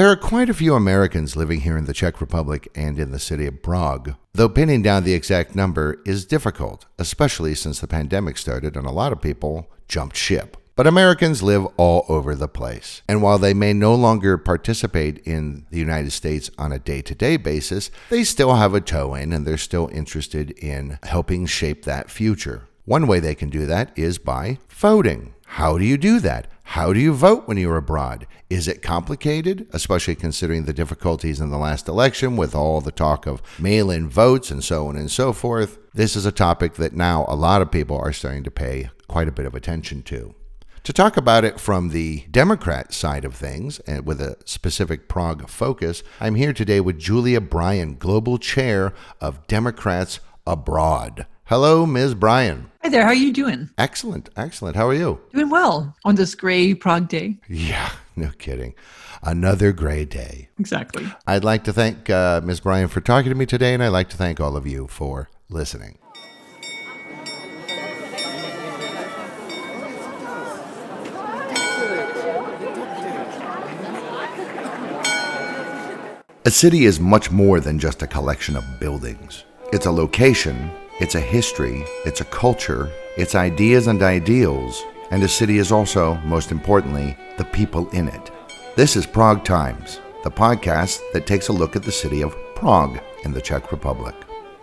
There are quite a few Americans living here in the Czech Republic and in the city of Prague, though pinning down the exact number is difficult, especially since the pandemic started and a lot of people jumped ship. But Americans live all over the place. And while they may no longer participate in the United States on a day to day basis, they still have a toe in and they're still interested in helping shape that future. One way they can do that is by voting. How do you do that? How do you vote when you're abroad? Is it complicated, especially considering the difficulties in the last election with all the talk of mail in votes and so on and so forth? This is a topic that now a lot of people are starting to pay quite a bit of attention to. To talk about it from the Democrat side of things and with a specific Prague focus, I'm here today with Julia Bryan, Global Chair of Democrats Abroad. Hello, Ms. Bryan. Hi there. How are you doing? Excellent. Excellent. How are you? Doing well on this gray Prague day. Yeah, no kidding. Another gray day. Exactly. I'd like to thank uh, Ms. Bryan for talking to me today, and I'd like to thank all of you for listening. A city is much more than just a collection of buildings. It's a location, it's a history, it's a culture, it's ideas and ideals, and a city is also, most importantly, the people in it. This is Prague Times, the podcast that takes a look at the city of Prague in the Czech Republic.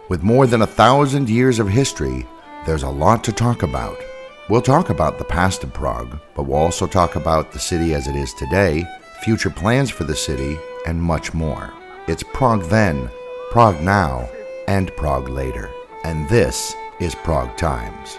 With more than a thousand years of history, there's a lot to talk about. We'll talk about the past of Prague, but we'll also talk about the city as it is today, future plans for the city, and much more. It's Prague then, Prague now, and Prague later. And this is Prague Times.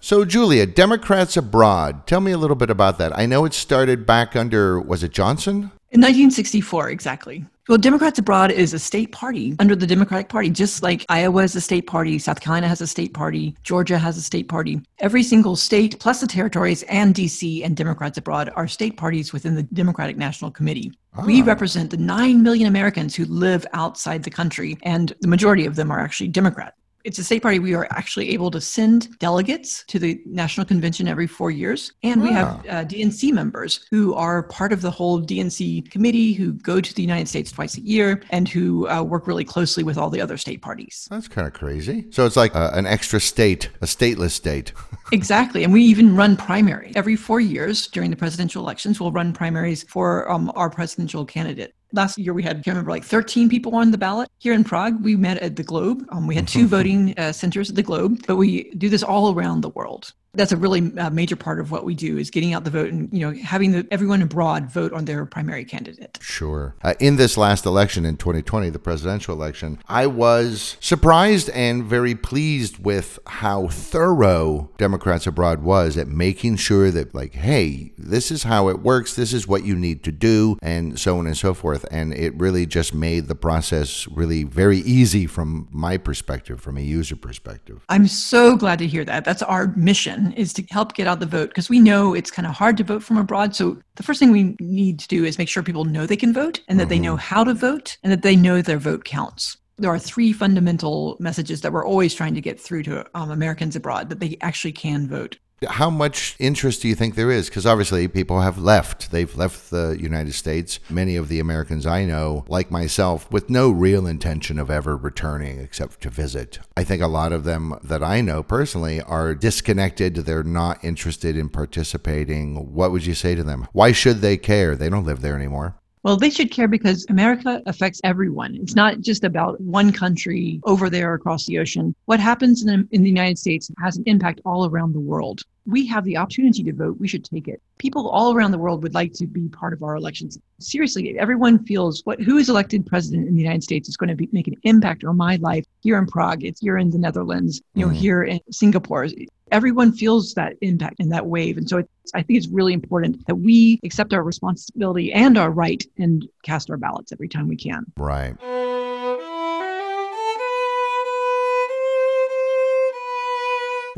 So, Julia, Democrats abroad. Tell me a little bit about that. I know it started back under, was it Johnson? In 1964, exactly. Well, Democrats Abroad is a state party under the Democratic Party, just like Iowa is a state party, South Carolina has a state party, Georgia has a state party. Every single state, plus the territories and DC and Democrats Abroad, are state parties within the Democratic National Committee. Ah. We represent the 9 million Americans who live outside the country, and the majority of them are actually Democrat it's a state party. We are actually able to send delegates to the National Convention every four years. And we have uh, DNC members who are part of the whole DNC committee who go to the United States twice a year and who uh, work really closely with all the other state parties. That's kind of crazy. So it's like uh, an extra state, a stateless state. exactly. And we even run primary. Every four years during the presidential elections, we'll run primaries for um, our presidential candidate. Last year, we had, I can't remember, like 13 people on the ballot. Here in Prague, we met at the Globe. Um, we had two voting uh, centers at the Globe, but we do this all around the world that's a really uh, major part of what we do is getting out the vote and you know having the, everyone abroad vote on their primary candidate. Sure. Uh, in this last election in 2020 the presidential election i was surprised and very pleased with how thorough democrats abroad was at making sure that like hey this is how it works this is what you need to do and so on and so forth. And it really just made the process really very easy from my perspective from a user perspective. I'm so glad to hear that. That's our mission is to help get out the vote because we know it's kind of hard to vote from abroad. So the first thing we need to do is make sure people know they can vote and that mm-hmm. they know how to vote and that they know their vote counts. There are three fundamental messages that we're always trying to get through to um, Americans abroad that they actually can vote. How much interest do you think there is? Because obviously people have left. They've left the United States. Many of the Americans I know, like myself, with no real intention of ever returning except to visit. I think a lot of them that I know personally are disconnected. They're not interested in participating. What would you say to them? Why should they care? They don't live there anymore. Well, they should care because America affects everyone. It's not just about one country over there across the ocean. What happens in the, in the United States has an impact all around the world. We have the opportunity to vote. We should take it. People all around the world would like to be part of our elections. Seriously, everyone feels what who is elected president in the United States is going to be, make an impact on my life here in Prague. It's here in the Netherlands, you know, mm. here in Singapore everyone feels that impact and that wave. And so I think it's really important that we accept our responsibility and our right and cast our ballots every time we can. Right.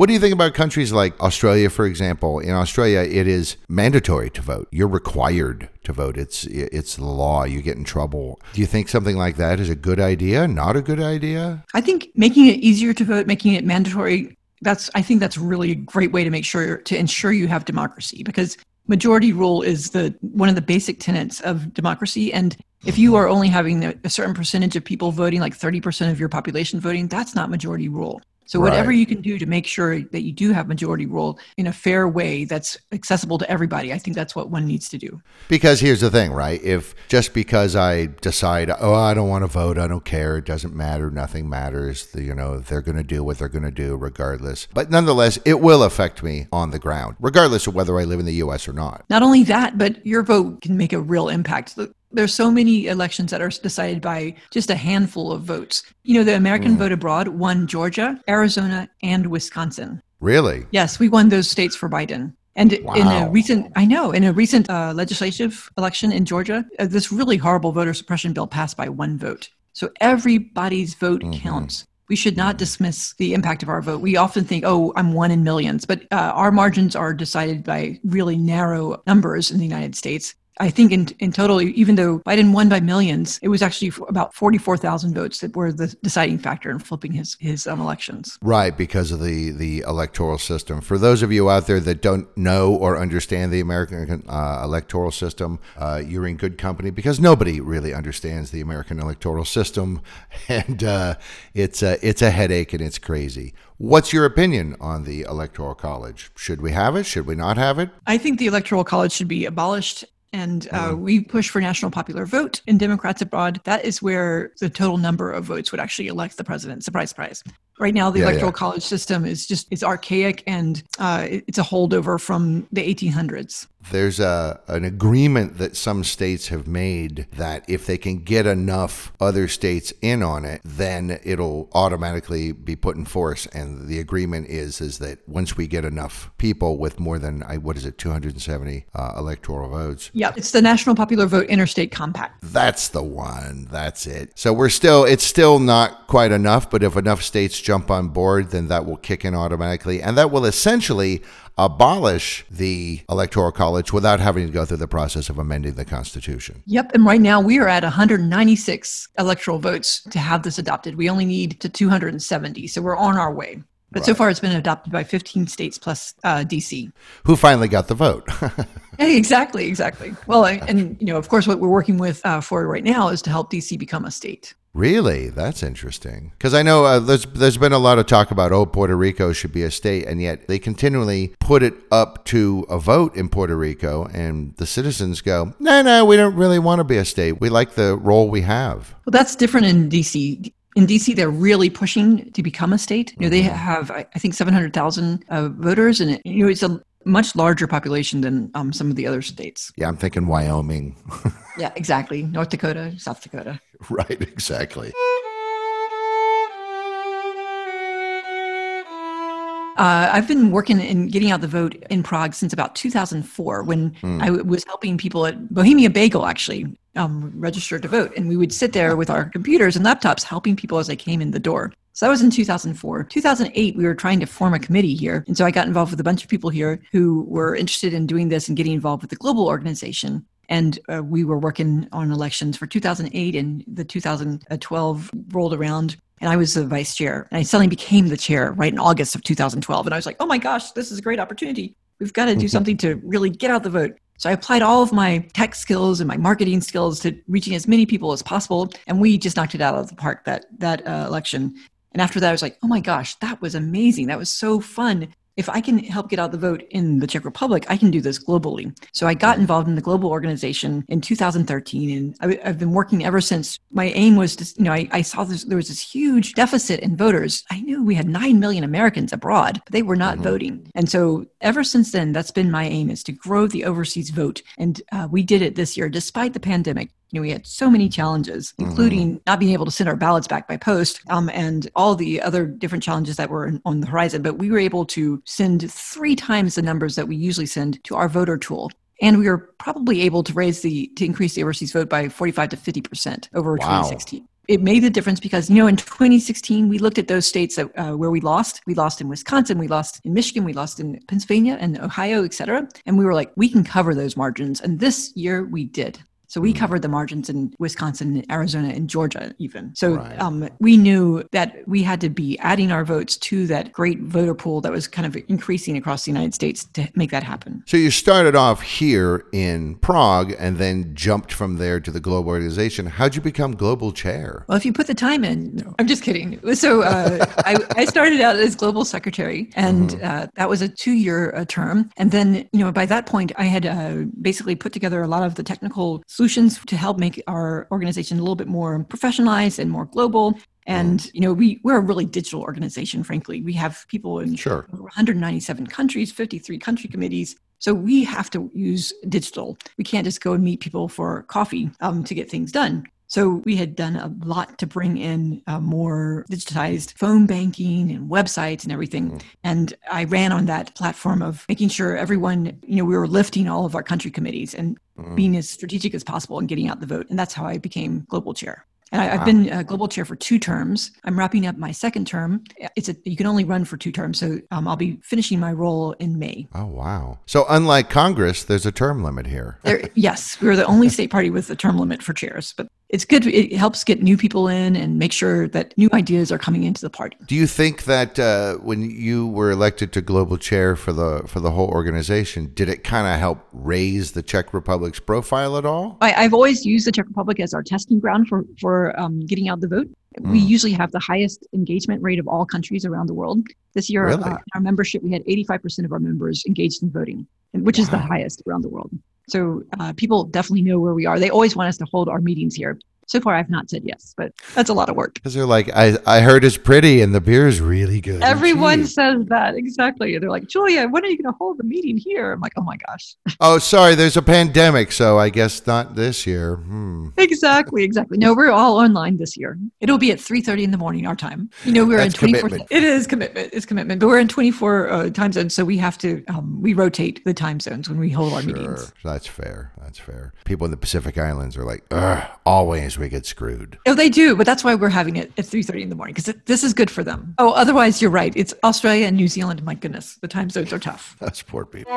What do you think about countries like Australia, for example? In Australia, it is mandatory to vote. You're required to vote. It's it's the law. You get in trouble. Do you think something like that is a good idea? Not a good idea? I think making it easier to vote, making it mandatory that's I think that's really a great way to make sure to ensure you have democracy because majority rule is the one of the basic tenets of democracy. And if you are only having a certain percentage of people voting like 30% of your population voting that's not majority rule so whatever right. you can do to make sure that you do have majority rule in a fair way that's accessible to everybody, I think that's what one needs to do. Because here's the thing, right? If just because I decide, oh, I don't want to vote, I don't care, it doesn't matter, nothing matters, you know, they're going to do what they're going to do regardless. But nonetheless, it will affect me on the ground, regardless of whether I live in the US or not. Not only that, but your vote can make a real impact there's so many elections that are decided by just a handful of votes. You know, the American mm. vote abroad won Georgia, Arizona, and Wisconsin. Really? Yes, we won those states for Biden. And wow. in a recent, I know, in a recent uh, legislative election in Georgia, uh, this really horrible voter suppression bill passed by one vote. So everybody's vote mm-hmm. counts. We should not dismiss the impact of our vote. We often think, oh, I'm one in millions, but uh, our margins are decided by really narrow numbers in the United States. I think in, in total, even though Biden won by millions, it was actually about 44,000 votes that were the deciding factor in flipping his, his um, elections. Right, because of the, the electoral system. For those of you out there that don't know or understand the American uh, electoral system, uh, you're in good company because nobody really understands the American electoral system. And uh, it's, a, it's a headache and it's crazy. What's your opinion on the Electoral College? Should we have it? Should we not have it? I think the Electoral College should be abolished and uh, mm-hmm. we push for national popular vote in Democrats abroad. That is where the total number of votes would actually elect the president. Surprise, surprise. Right now, the yeah, electoral yeah. college system is just it's archaic and uh, it's a holdover from the 1800s. There's a an agreement that some states have made that if they can get enough other states in on it, then it'll automatically be put in force. And the agreement is is that once we get enough people with more than what is it, 270 uh, electoral votes. Yeah, it's the National Popular Vote Interstate Compact. That's the one. That's it. So we're still it's still not quite enough, but if enough states jump on board, then that will kick in automatically. And that will essentially abolish the Electoral College without having to go through the process of amending the Constitution. Yep. And right now we are at 196 electoral votes to have this adopted. We only need to 270. So we're on our way. But right. so far, it's been adopted by 15 states plus uh, DC. Who finally got the vote? exactly, exactly. Well, and you know, of course, what we're working with uh, for right now is to help DC become a state. Really, that's interesting. Because I know uh, there's there's been a lot of talk about oh Puerto Rico should be a state, and yet they continually put it up to a vote in Puerto Rico, and the citizens go, no, no, we don't really want to be a state. We like the role we have. Well, that's different in D.C in DC, they're really pushing to become a state. You know, they mm-hmm. have, I think, 700,000 uh, voters, and it, you know, it's a much larger population than um, some of the other states. Yeah, I'm thinking Wyoming. yeah, exactly. North Dakota, South Dakota. Right, exactly. Uh, I've been working in getting out the vote in Prague since about 2004 when mm. I w- was helping people at Bohemia Bagel actually um, register to vote. And we would sit there with our computers and laptops helping people as they came in the door. So that was in 2004. 2008, we were trying to form a committee here. And so I got involved with a bunch of people here who were interested in doing this and getting involved with the global organization. And uh, we were working on elections for 2008 and the 2012 rolled around and I was the vice chair. And I suddenly became the chair right in August of 2012. And I was like, oh my gosh, this is a great opportunity. We've got to do something to really get out the vote. So I applied all of my tech skills and my marketing skills to reaching as many people as possible. And we just knocked it out of the park that, that uh, election. And after that, I was like, oh my gosh, that was amazing. That was so fun if I can help get out the vote in the Czech Republic, I can do this globally. So I got involved in the global organization in 2013, and I, have been working ever since. My aim was to, you know, I, I saw this, there was this huge deficit in voters. I knew we had 9 million Americans abroad, but they were not mm-hmm. voting. And so ever since then, that's been my aim is to grow the overseas vote. And uh, we did it this year, despite the pandemic you know, we had so many challenges, mm-hmm. including mm-hmm. not being able to send our ballots back by post um, and all the other different challenges that were on the horizon. But we were able to send three times the numbers that we usually send to our voter tool. And we were probably able to raise the, to increase the overseas vote by 45 to 50% over wow. 2016 it made the difference because you know in 2016 we looked at those states that, uh, where we lost we lost in wisconsin we lost in michigan we lost in pennsylvania and ohio et cetera and we were like we can cover those margins and this year we did So we covered the margins in Wisconsin, Arizona, and Georgia, even. So Right. um, we knew that we had to be adding our votes to that great voter pool that was kind of increasing across the United States to make that happen. So you started off here in Prague and then jumped from there to the global organization. How'd you become global chair? Well, if you put the time in, I'm just kidding. So uh, I, I started out as global secretary, and uh, that was a two-year uh, term. And then, you know, by that point, I had uh, basically put together a lot of the technical solutions to help make our organization a little bit more professionalized and more global. And you know, we we're a really digital organization. Frankly, we have people in Sure. 197 countries, 53 country committees. So we have to use digital. We can't just go and meet people for coffee um, to get things done. So we had done a lot to bring in uh, more digitized phone banking and websites and everything. And I ran on that platform of making sure everyone, you know, we were lifting all of our country committees and being as strategic as possible and getting out the vote. And that's how I became global chair. And I, I've been uh, global chair for two terms. I'm wrapping up my second term. It's a you can only run for two terms, so um, I'll be finishing my role in May. Oh, wow. So, unlike Congress, there's a term limit here. There, yes, we're the only state party with a term limit for chairs, but it's good. It helps get new people in and make sure that new ideas are coming into the party. Do you think that uh, when you were elected to global chair for the for the whole organization, did it kind of help raise the Czech Republic's profile at all? I, I've always used the Czech Republic as our testing ground for for um, getting out the vote. We usually have the highest engagement rate of all countries around the world. This year, Really? uh, our membership, we had 85% of our members engaged in voting, which is the highest around the world. So uh, people definitely know where we are. They always want us to hold our meetings here. So far, I've not said yes, but that's a lot of work. Because they're like, I, I heard it's pretty and the beer is really good. Everyone cheap." says that exactly. They're like, Julia, when are you going to hold the meeting here? I'm like, oh my gosh. Oh, sorry, there's a pandemic, so I guess not this year. Hmm. exactly, exactly. No, we're all online this year. It'll be at 3:30 in the morning our time. You know, we're That's in 24. commitment. It is commitment. It's commitment. But we're in 24 uh, time zones, so we have to um, we rotate the time zones when we hold our Sure, meetings. that's fair. That's fair. People in the Pacific Islands are like, Ugh, always we get screwed. Oh, they do, but that's why we're having it at 3:30 in the morning because this is good for them. Oh, otherwise, you're right. It's Australia and New Zealand. My goodness, the time zones are tough. That's poor people.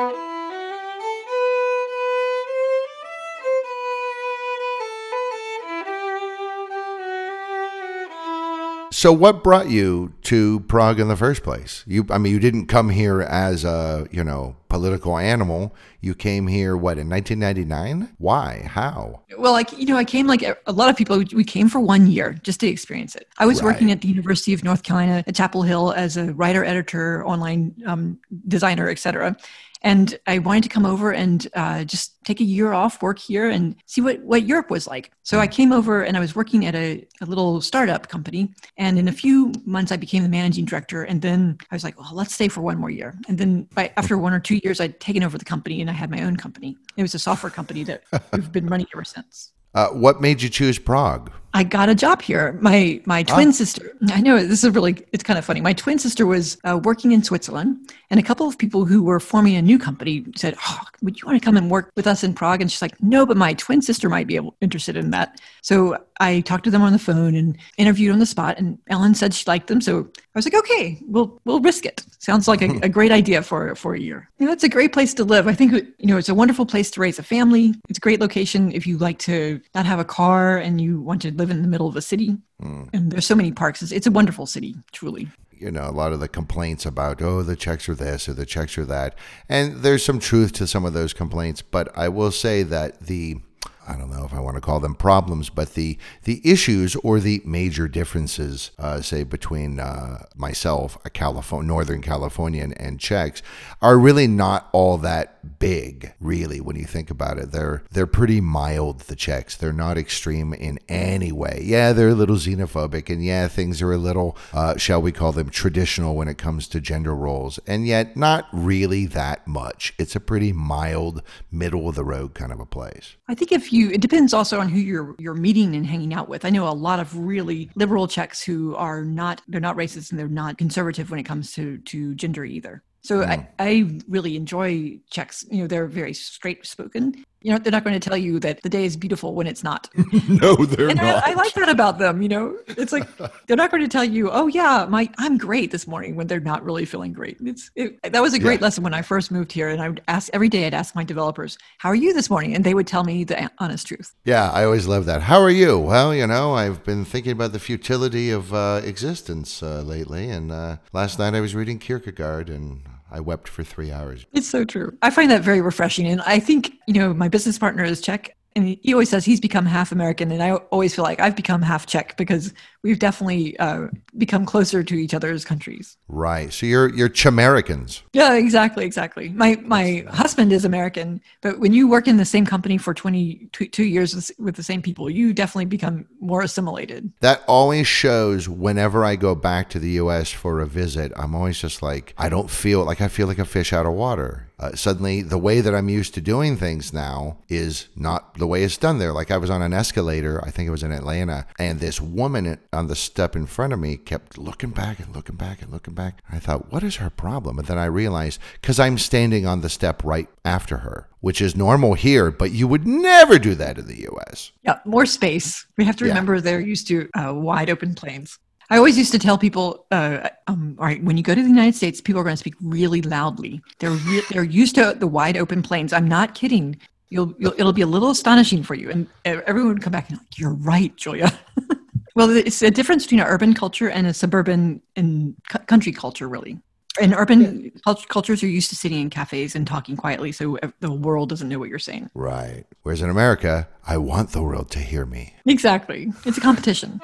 So, what brought you to Prague in the first place? You, I mean, you didn't come here as a, you know, political animal. You came here, what, in 1999? Why? How? Well, like you know, I came like a lot of people. We came for one year just to experience it. I was working at the University of North Carolina at Chapel Hill as a writer, editor, online um, designer, etc. And I wanted to come over and uh, just take a year off, work here, and see what what Europe was like. So I came over and I was working at a, a little startup company. And in a few months, I became the managing director. And then I was like, well, let's stay for one more year. And then by, after one or two years, I'd taken over the company and I had my own company. It was a software company that we've been running ever since. Uh, what made you choose Prague? I got a job here. My my twin sister. I know this is really it's kind of funny. My twin sister was uh, working in Switzerland, and a couple of people who were forming a new company said, "Oh, would you want to come and work with us in Prague?" And she's like, "No, but my twin sister might be able, interested in that." So I talked to them on the phone and interviewed on the spot. And Ellen said she liked them, so I was like, "Okay, we'll we'll risk it." Sounds like a, a great idea for for a year. You know, it's a great place to live. I think you know it's a wonderful place to raise a family. It's a great location if you like to not have a car and you want to live in the middle of a city. And there's so many parks. It's, it's a wonderful city, truly. you know, a lot of the complaints about, oh, the Czechs are this or the Czechs are that. And there's some truth to some of those complaints, but I will say that the I don't know if I want to call them problems, but the the issues or the major differences, uh, say between uh, myself, a California, Northern Californian, and Czechs, are really not all that big. Really, when you think about it, they're they're pretty mild. The Czechs, they're not extreme in any way. Yeah, they're a little xenophobic, and yeah, things are a little, uh, shall we call them, traditional when it comes to gender roles, and yet not really that much. It's a pretty mild, middle of the road kind of a place. I think if you, it depends also on who you're you're meeting and hanging out with. I know a lot of really liberal Czechs who are not they're not racist and they're not conservative when it comes to to gender either. So I, I really enjoy Czechs. You know, they're very straight spoken. You know, they're not going to tell you that the day is beautiful when it's not. no, they're and not. I, I, like that about them. You know, it's like they're not going to tell you, "Oh yeah, my I'm great this morning," when they're not really feeling great. It's it, that was a great yeah. lesson when I first moved here, and I would ask every day. I'd ask my developers, "How are you this morning?" And they would tell me the honest truth. Yeah, I always love that. How are you? Well, you know, I've been thinking about the futility of uh, existence uh, lately, and uh, last night I was reading Kierkegaard, and I wept for three hours. It's so true. I find that very refreshing. And I think, you know, my business partner is Czech and he always says he's become half American, and I always feel like I've become half Czech because we've definitely uh, become closer to each other's countries. Right. So you're you're Chamericans. Yeah, exactly, exactly. My my husband is American, but when you work in the same company for 22 years with, with the same people, you definitely become more assimilated. That always shows whenever I go back to the U.S. for a visit. I'm always just like I don't feel like I feel like a fish out of water. Uh, suddenly, the way that I'm used to doing things now is not the way it's done there. Like I was on an escalator, I think it was in Atlanta, and this woman on the step in front of me kept looking back and looking back and looking back. I thought, what is her problem? And then I realized, because I'm standing on the step right after her, which is normal here, but you would never do that in the US. Yeah, more space. We have to remember yeah. they're used to uh, wide open plains. I always used to tell people, uh, um, all right, when you go to the United States, people are going to speak really loudly. They're re- they're used to the wide open plains. I'm not kidding. You'll, you'll it'll be a little astonishing for you, and everyone would come back and like, you're right, Julia. well, it's a difference between an urban culture and a suburban and country culture, really. In urban yeah. cultures, you're used to sitting in cafes and talking quietly, so the world doesn't know what you're saying. Right. Whereas in America, I want the world to hear me. Exactly. It's a competition.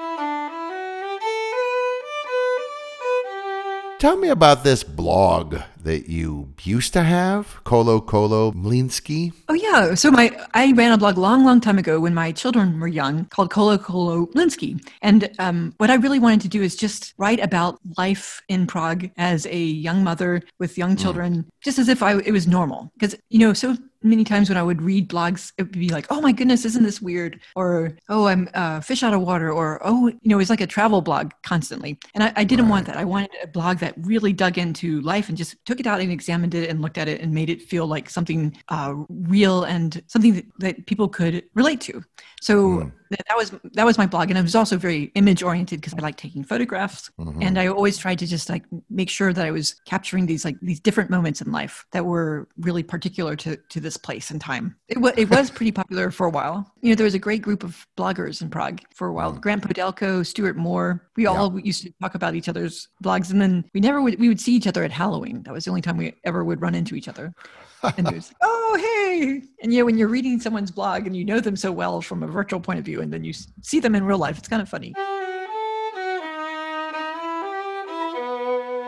Tell me about this blog that you used to have, Kolo Kolo Mlinsky. Oh yeah, so my I ran a blog long, long time ago when my children were young called Kolo Kolo Mlinsky, and um, what I really wanted to do is just write about life in Prague as a young mother with young mm. children, mm. just as if I it was normal. Because you know, so many times when I would read blogs, it would be like, "Oh my goodness, isn't this weird?" Or "Oh, I'm uh, fish out of water," or "Oh, you know, it's like a travel blog constantly." And I, I didn't right. want that. I wanted a blog that really dug into life and just took it out and examined it and looked at it and made it feel like something uh, real and something that, that people could relate to. So mm. that was that was my blog, and I was also very image oriented because I like taking photographs, mm-hmm. and I always tried to just like make sure that I was capturing these like these different moments in life that were really particular to to this place and time. It, w- it was pretty popular for a while. You know, there was a great group of bloggers in Prague for a while. Mm. Grant Podelco, Stuart Moore. We yeah. all used to talk about each other's blogs, and then we never would we would see each other at Halloween. That was the only time we ever would run into each other. And there's oh hey. And yeah when you're reading someone's blog and you know them so well from a virtual point of view and then you see them in real life it's kind of funny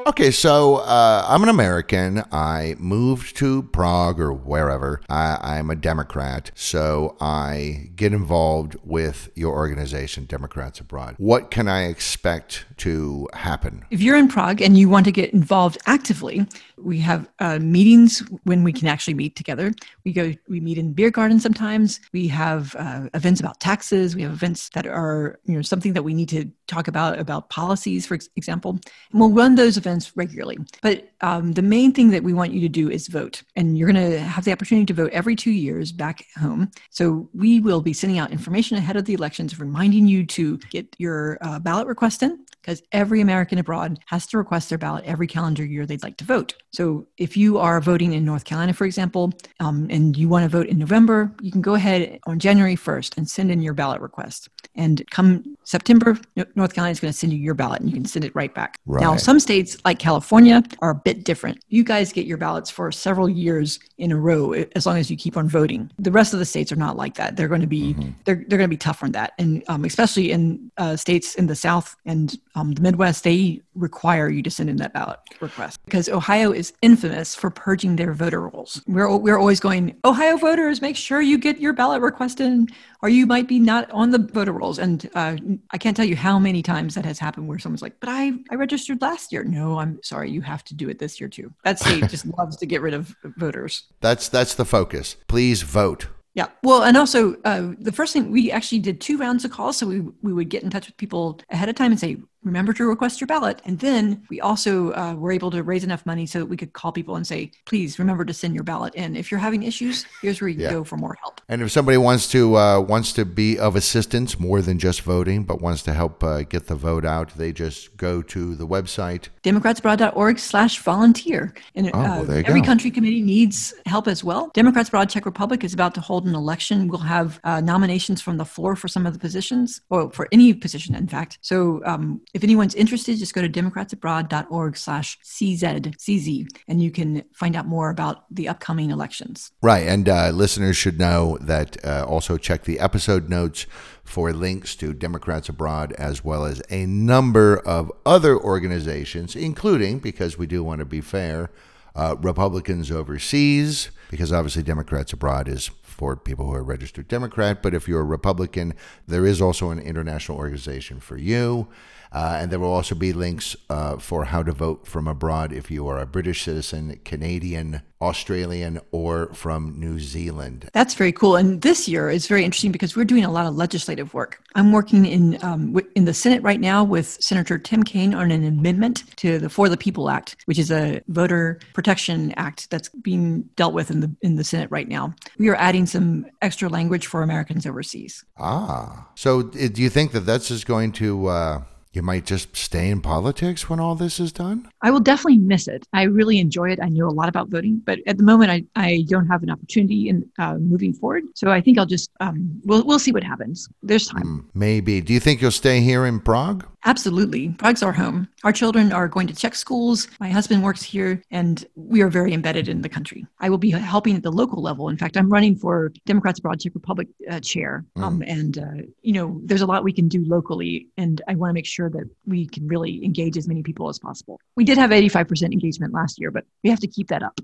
Okay, so uh, I'm an American. I moved to Prague or wherever. I, am a Democrat, so I get involved with your organization, Democrats Abroad. What can I expect to happen? If you're in Prague and you want to get involved actively, we have uh, meetings when we can actually meet together. We go, we meet in beer gardens sometimes. We have uh, events about taxes. We have events that are, you know, something that we need to talk about about policies, for example. And we'll run those events regularly. But um, the main thing that we want you to do is vote, and you're going to have the opportunity to vote every two years back home. So we will be sending out information ahead of the elections, reminding you to get your uh, ballot request in because every American abroad has to request their ballot every calendar year they'd like to vote. So if you are voting in North Carolina, for example, um, and you want to vote in November, you can go ahead on January 1st and send in your ballot request. And come September, North Carolina is going to send you your ballot and you can send it right back. Right. Now, some states like California are a bit different. You guys get your ballots for several years in a row as long as you keep on voting. The rest of the states are not like that. They're going to be mm-hmm. they're, they're going to be tough on that. And um, especially in uh, states in the South and um, the Midwest, they require you to send in that ballot request because Ohio is infamous for purging their voter rolls. We're, we're always going, Ohio voters, make sure you get your ballot request in, or you might be not on the voter rolls. And uh, I can't tell you how many times that has happened where someone's like, but I, I registered last year. No, I'm sorry, you have to do it this year too. That state just loves to get rid of voters. That's that's the focus. Please vote. Yeah. Well, and also uh, the first thing we actually did two rounds of calls. So we, we would get in touch with people ahead of time and say, remember to request your ballot. And then we also uh, were able to raise enough money so that we could call people and say, please remember to send your ballot in. If you're having issues, here's where you yeah. go for more help. And if somebody wants to uh, wants to be of assistance more than just voting, but wants to help uh, get the vote out, they just go to the website democratsabroad.org slash volunteer. And oh, well, uh, every go. country committee needs help as well. Democrats Abroad Czech Republic is about to hold an election. We'll have uh, nominations from the floor for some of the positions, or for any position, in fact. So um, if anyone's interested, just go to democratsabroad.org slash CZ, and you can find out more about the upcoming elections. Right. And uh, listeners should know that uh, also check the episode notes for links to Democrats Abroad as well as a number of other organizations, including, because we do want to be fair, uh, Republicans overseas, because obviously Democrats Abroad is for people who are registered Democrat. But if you're a Republican, there is also an international organization for you. Uh, and there will also be links uh, for how to vote from abroad if you are a British citizen, Canadian, Australian, or from New Zealand. That's very cool. And this year is very interesting because we're doing a lot of legislative work. I'm working in um, in the Senate right now with Senator Tim Kaine on an amendment to the For the People Act, which is a voter protection act that's being dealt with in the in the Senate right now. We are adding some extra language for Americans overseas. Ah, so do you think that that's just going to uh you might just stay in politics when all this is done? I will definitely miss it. I really enjoy it. I know a lot about voting, but at the moment, I, I don't have an opportunity in uh, moving forward. So I think I'll just um, we'll we'll see what happens. There's time. Mm, maybe. Do you think you'll stay here in Prague? Absolutely. Prague's our home. Our children are going to Czech schools. My husband works here, and we are very embedded in the country. I will be helping at the local level. In fact, I'm running for Democrats Abroad Czech Republic uh, chair. Mm. Um, and, uh, you know, there's a lot we can do locally, and I want to make sure that we can really engage as many people as possible. We did have 85% engagement last year, but we have to keep that up.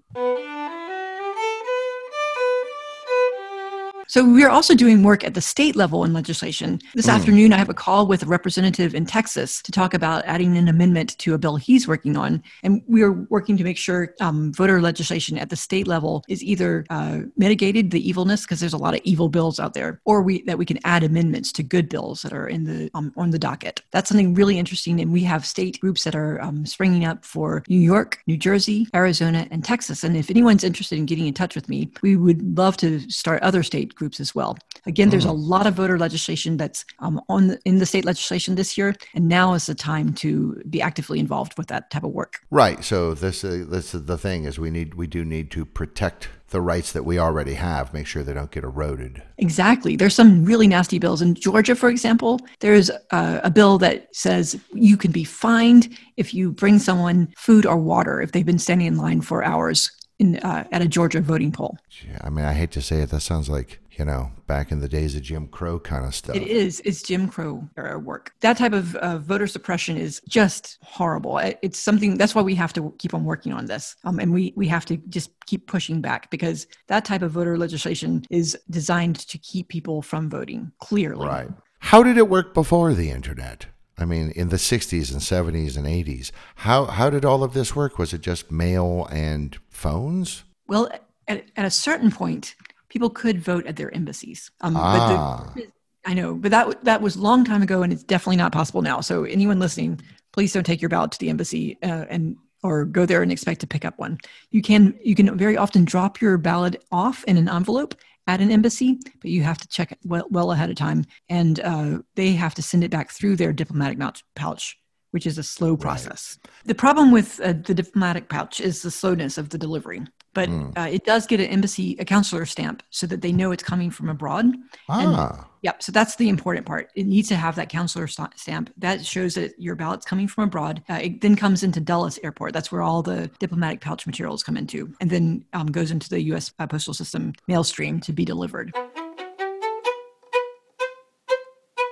So we're also doing work at the state level in legislation. This mm. afternoon, I have a call with a representative in Texas to talk about adding an amendment to a bill he's working on. And we are working to make sure um, voter legislation at the state level is either uh, mitigated the evilness, because there's a lot of evil bills out there, or we, that we can add amendments to good bills that are in the um, on the docket. That's something really interesting. And we have state groups that are um, springing up for New York, New Jersey, Arizona, and Texas. And if anyone's interested in getting in touch with me, we would love to start other state groups as well. Again, there's a mm. lot of voter legislation that's um, on the, in the state legislation this year, and now is the time to be actively involved with that type of work. Right. So this uh, this is the thing is we need we do need to protect the rights that we already have, make sure they don't get eroded. Exactly. There's some really nasty bills. In Georgia, for example, there's a, a, bill that says you can be fined if you bring someone food or water if they've been standing in line for hours in, uh, at a Georgia voting poll. Yeah, I mean, I hate to say it, that sounds like you know, back in the days of Jim Crow kind of stuff. It is. It's Jim Crow era work. That type of uh, voter suppression is just horrible. It's something that's why we have to keep on working on this. Um, and we, we have to just keep pushing back because that type of voter legislation is designed to keep people from voting clearly. Right. How did it work before the internet? I mean, in the 60s and 70s and 80s, how, how did all of this work? Was it just mail and phones? Well, at, at a certain point, people could vote at their embassies. Um, ah. The, I know, but that that was a long time ago, and it's definitely not possible now. So anyone listening, please don't take your ballot to the embassy uh, and or go there and expect to pick up one. You can you can very often drop your ballot off in an envelope at an embassy, but you have to check it well, well ahead of time, and uh, they have to send it back through their diplomatic pouch which is a slow process. Right. The problem with uh, the diplomatic pouch is the slowness of the delivery but mm. uh, it does get an embassy a consular stamp so that they know it's coming from abroad. Ah. And, yep so that's the important part. It needs to have that consular st- stamp that shows that your ballot's coming from abroad. Uh, it then comes into dulles airport. That's where all the diplomatic pouch materials come into and then um, goes into the us uh, postal system mail stream to be delivered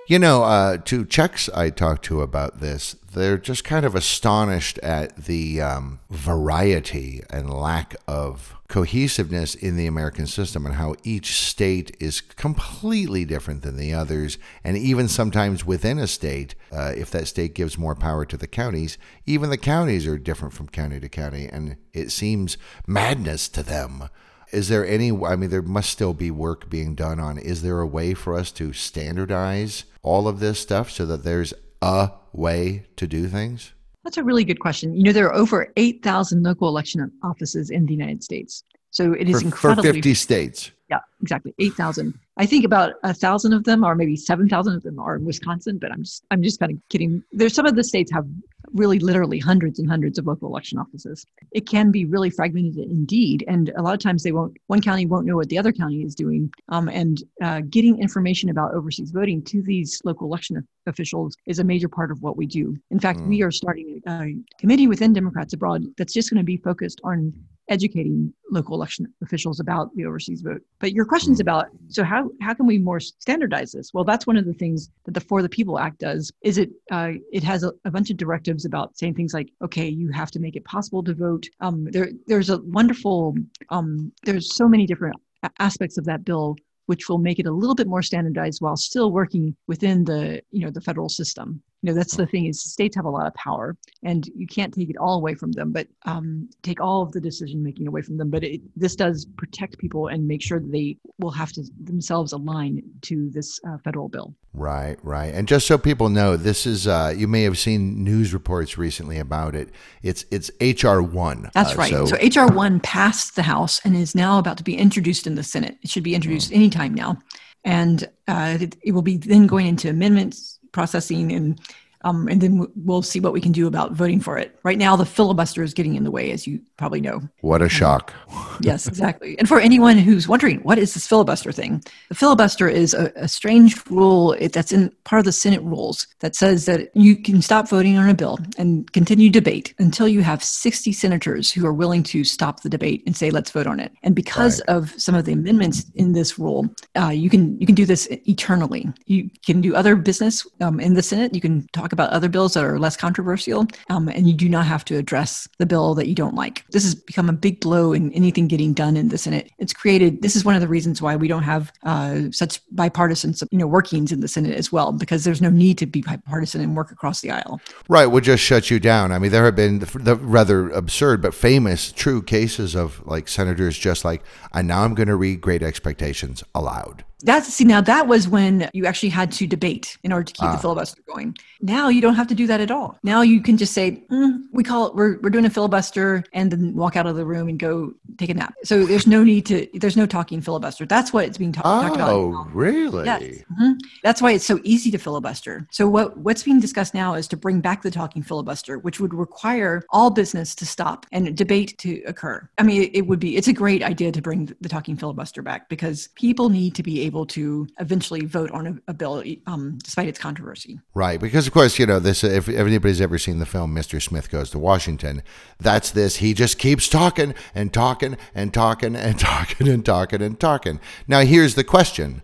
you know, uh, to Czechs I talked to about this, they're just kind of astonished at the um, variety and lack of cohesiveness in the American system and how each state is completely different than the others. And even sometimes within a state, uh, if that state gives more power to the counties, even the counties are different from county to county. And it seems madness to them. Is there any, I mean, there must still be work being done on, is there a way for us to standardize all of this stuff so that there's a way to do things? That's a really good question. You know, there are over 8,000 local election offices in the United States. So it is for, incredibly. For 50 states. Yeah, exactly. 8,000. I think about a thousand of them, or maybe 7,000 of them are in Wisconsin, but I'm just, I'm just kind of kidding. There's some of the states have really literally hundreds and hundreds of local election offices. It can be really fragmented indeed. And a lot of times they won't, one county won't know what the other county is doing. Um, and uh, getting information about overseas voting to these local election officials is a major part of what we do. In fact, mm. we are starting a committee within Democrats Abroad that's just going to be focused on educating local election officials about the overseas vote. But your question's mm. about so how how can we more standardize this? Well, that's one of the things that the For the People Act does. Is it uh, it has a, a, bunch of directives about saying things like, okay, you have to make it possible to vote. Um, there there's a wonderful um, there's so many different aspects of that bill which will make it a little bit more standardized while still working within the you know the federal system you know that's the thing is states have a lot of power and you can't take it all away from them but um, take all of the decision making away from them but it, this does protect people and make sure that they will have to themselves align to this uh, federal bill. Right right. And just so people know this is uh, you may have seen news reports recently about it. It's it's hr1 that's uh, right. so, so hr1 passed the house and is now about to be introduced in the senate. It should be introduced mm. anytime now. And uh, it, it will be then going into amendments processing and um, and then we'll see what we can do about voting for it. Right now, the filibuster is getting in the way, as you probably know. What a shock. yes, exactly. And for anyone who's wondering, what is this filibuster thing? The filibuster is a, a strange rule that's in part of the Senate rules that says that you can stop voting on a bill and continue debate until you have 60 senators who are willing to stop the debate and say, let's vote on it. And because right. of some of the amendments in this rule, uh, you can you can do this eternally. You can do other business um, in the Senate. You can talk about other bills that are less controversial, um, and you do not have to address the bill that you don't like. This has become a big blow in anything getting done in the Senate. It's created. This is one of the reasons why we don't have uh, such bipartisan, you know, workings in the Senate as well, because there's no need to be bipartisan and work across the aisle. Right, would just shut you down. I mean, there have been the, the rather absurd but famous, true cases of like senators just like, and now I'm going to read Great Expectations aloud. That's see now that was when you actually had to debate in order to keep ah. the filibuster going. Now you don't have to do that at all. Now you can just say, mm, "We call it we're we're doing a filibuster," and then walk out of the room and go take a nap. So there's no need to. There's no talking filibuster. That's what it's being ta- oh, talked about. Oh, really? Yes. Mm-hmm. That's why it's so easy to filibuster. So what what's being discussed now is to bring back the talking filibuster, which would require all business to stop and debate to occur. I mean, it, it would be. It's a great idea to bring the talking filibuster back because people need to be able able to eventually vote on a, a bill um, despite its controversy. Right, because of course you know this. If, if anybody's ever seen the film Mr. Smith Goes to Washington, that's this. He just keeps talking and talking and talking and talking and talking and talking. Now here's the question: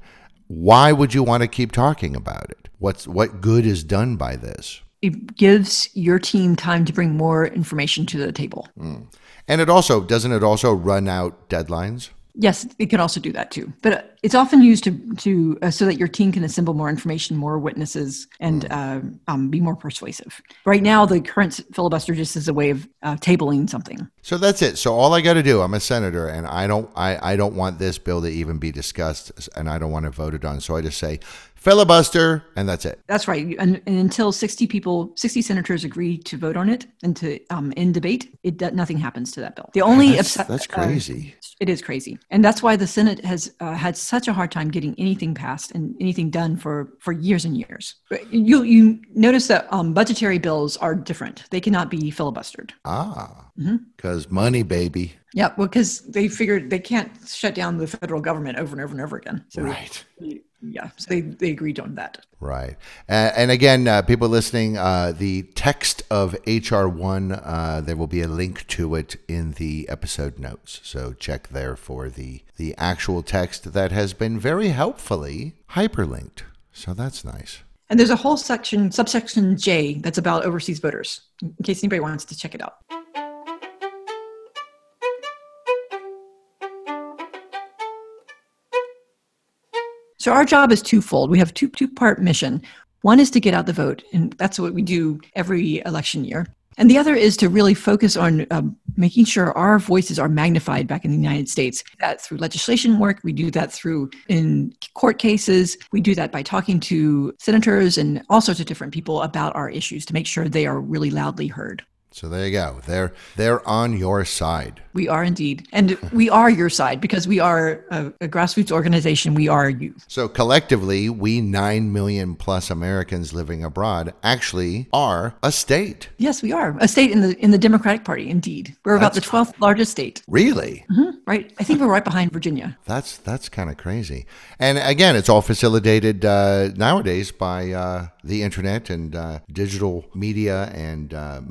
Why would you want to keep talking about it? What's what good is done by this? It gives your team time to bring more information to the table. Mm. And it also doesn't it also run out deadlines? Yes, it can also do that too. But uh, it's often used to to uh, so that your team can assemble more information, more witnesses, and hmm. uh, um, be more persuasive. Right now, the current filibuster just is a way of uh, tabling something. So that's it. So all I got to do, I'm a senator, and I don't I, I don't want this bill to even be discussed, and I don't want to vote it on. So I just say filibuster, and that's it. That's right. And, and, until 60 people, 60 senators agree to vote on it and to um, in debate, it nothing happens to that bill. The only that's, that's uh, crazy. It is crazy, and that's why the Senate has uh, had such a hard time getting anything passed and anything done for for years and years. You you notice that um, budgetary bills are different; they cannot be filibustered. Ah, because mm-hmm. money, baby. Yeah, well, because they figured they can't shut down the federal government over and over and over again. So right. They, yeah, so they, they agreed on that. Right. Uh, and again, uh, people listening, uh, the text of HR1, uh, there will be a link to it in the episode notes. So check there for the, the actual text that has been very helpfully hyperlinked. So that's nice. And there's a whole section, subsection J, that's about overseas voters, in case anybody wants to check it out. So our job is twofold. We have two two part mission. One is to get out the vote, and that's what we do every election year. And the other is to really focus on um, making sure our voices are magnified back in the United States. That through legislation work, we do that through in court cases, we do that by talking to senators and all sorts of different people about our issues to make sure they are really loudly heard. So there you go. They're they're on your side. We are indeed. And we are your side because we are a, a, grassroots organization. We are you. So collectively, we 9 million plus Americans living abroad actually are a state. Yes, we are. A state in the in the Democratic Party, indeed. We're about the 12th largest state. Really? Mm-hmm, right. I think we're right behind Virginia. That's that's kind of crazy. And again, it's all facilitated uh, nowadays by uh, the internet and uh, digital media and uh,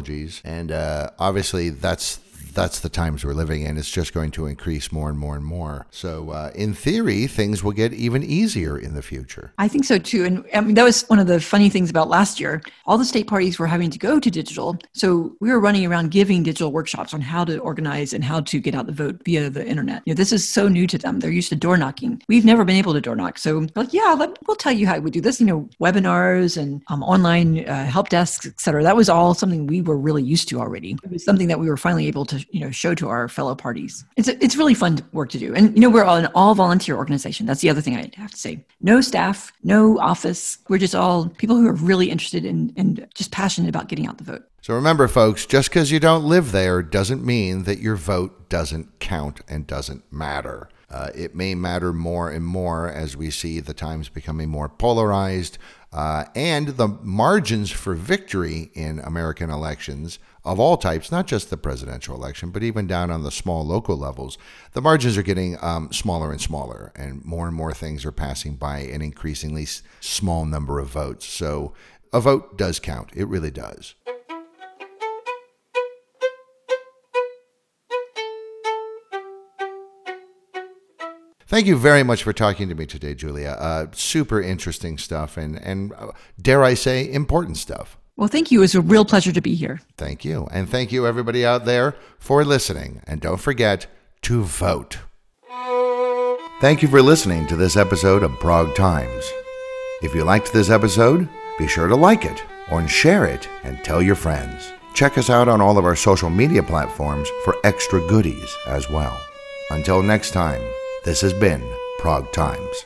methodologies. And uh, obviously, that's that's the times we're living in. It's just going to increase more and more and more. So, uh, in theory, things will get even easier in the future. I think so too. And I mean, that was one of the funny things about last year. All the state parties were having to go to digital. So, we were running around giving digital workshops on how to organize and how to get out the vote via the internet. You know, this is so new to them. They're used to door knocking. We've never been able to door knock. So, like, yeah, let, we'll tell you how we do this. You know, webinars and um, online uh, help desks, et cetera. That was all something we were really used to already. It was something that we were finally able to you know show to our fellow parties. It's it's really fun work to do, and you know we're all an all volunteer organization. That's the other thing I have to say. No staff, no office. We're just all people who are really interested in and just passionate about getting out the vote. So remember, folks, just because you don't live there doesn't mean that your vote doesn't count and doesn't matter. Uh, it may matter more and more as we see the times becoming more polarized uh, and the margins for victory in American elections of all types, not just the presidential election, but even down on the small local levels, the margins are getting um, smaller and smaller, and more and more things are passing by an increasingly small number of votes. So a vote does count. It really does. Thank you very much for talking to me today, Julia. Uh, super interesting stuff, and and uh, dare I say, important stuff. Well, thank you. It was a real pleasure to be here. Thank you, and thank you everybody out there for listening. And don't forget to vote. Thank you for listening to this episode of Prague Times. If you liked this episode, be sure to like it or share it and tell your friends. Check us out on all of our social media platforms for extra goodies as well. Until next time. This has been Prague Times.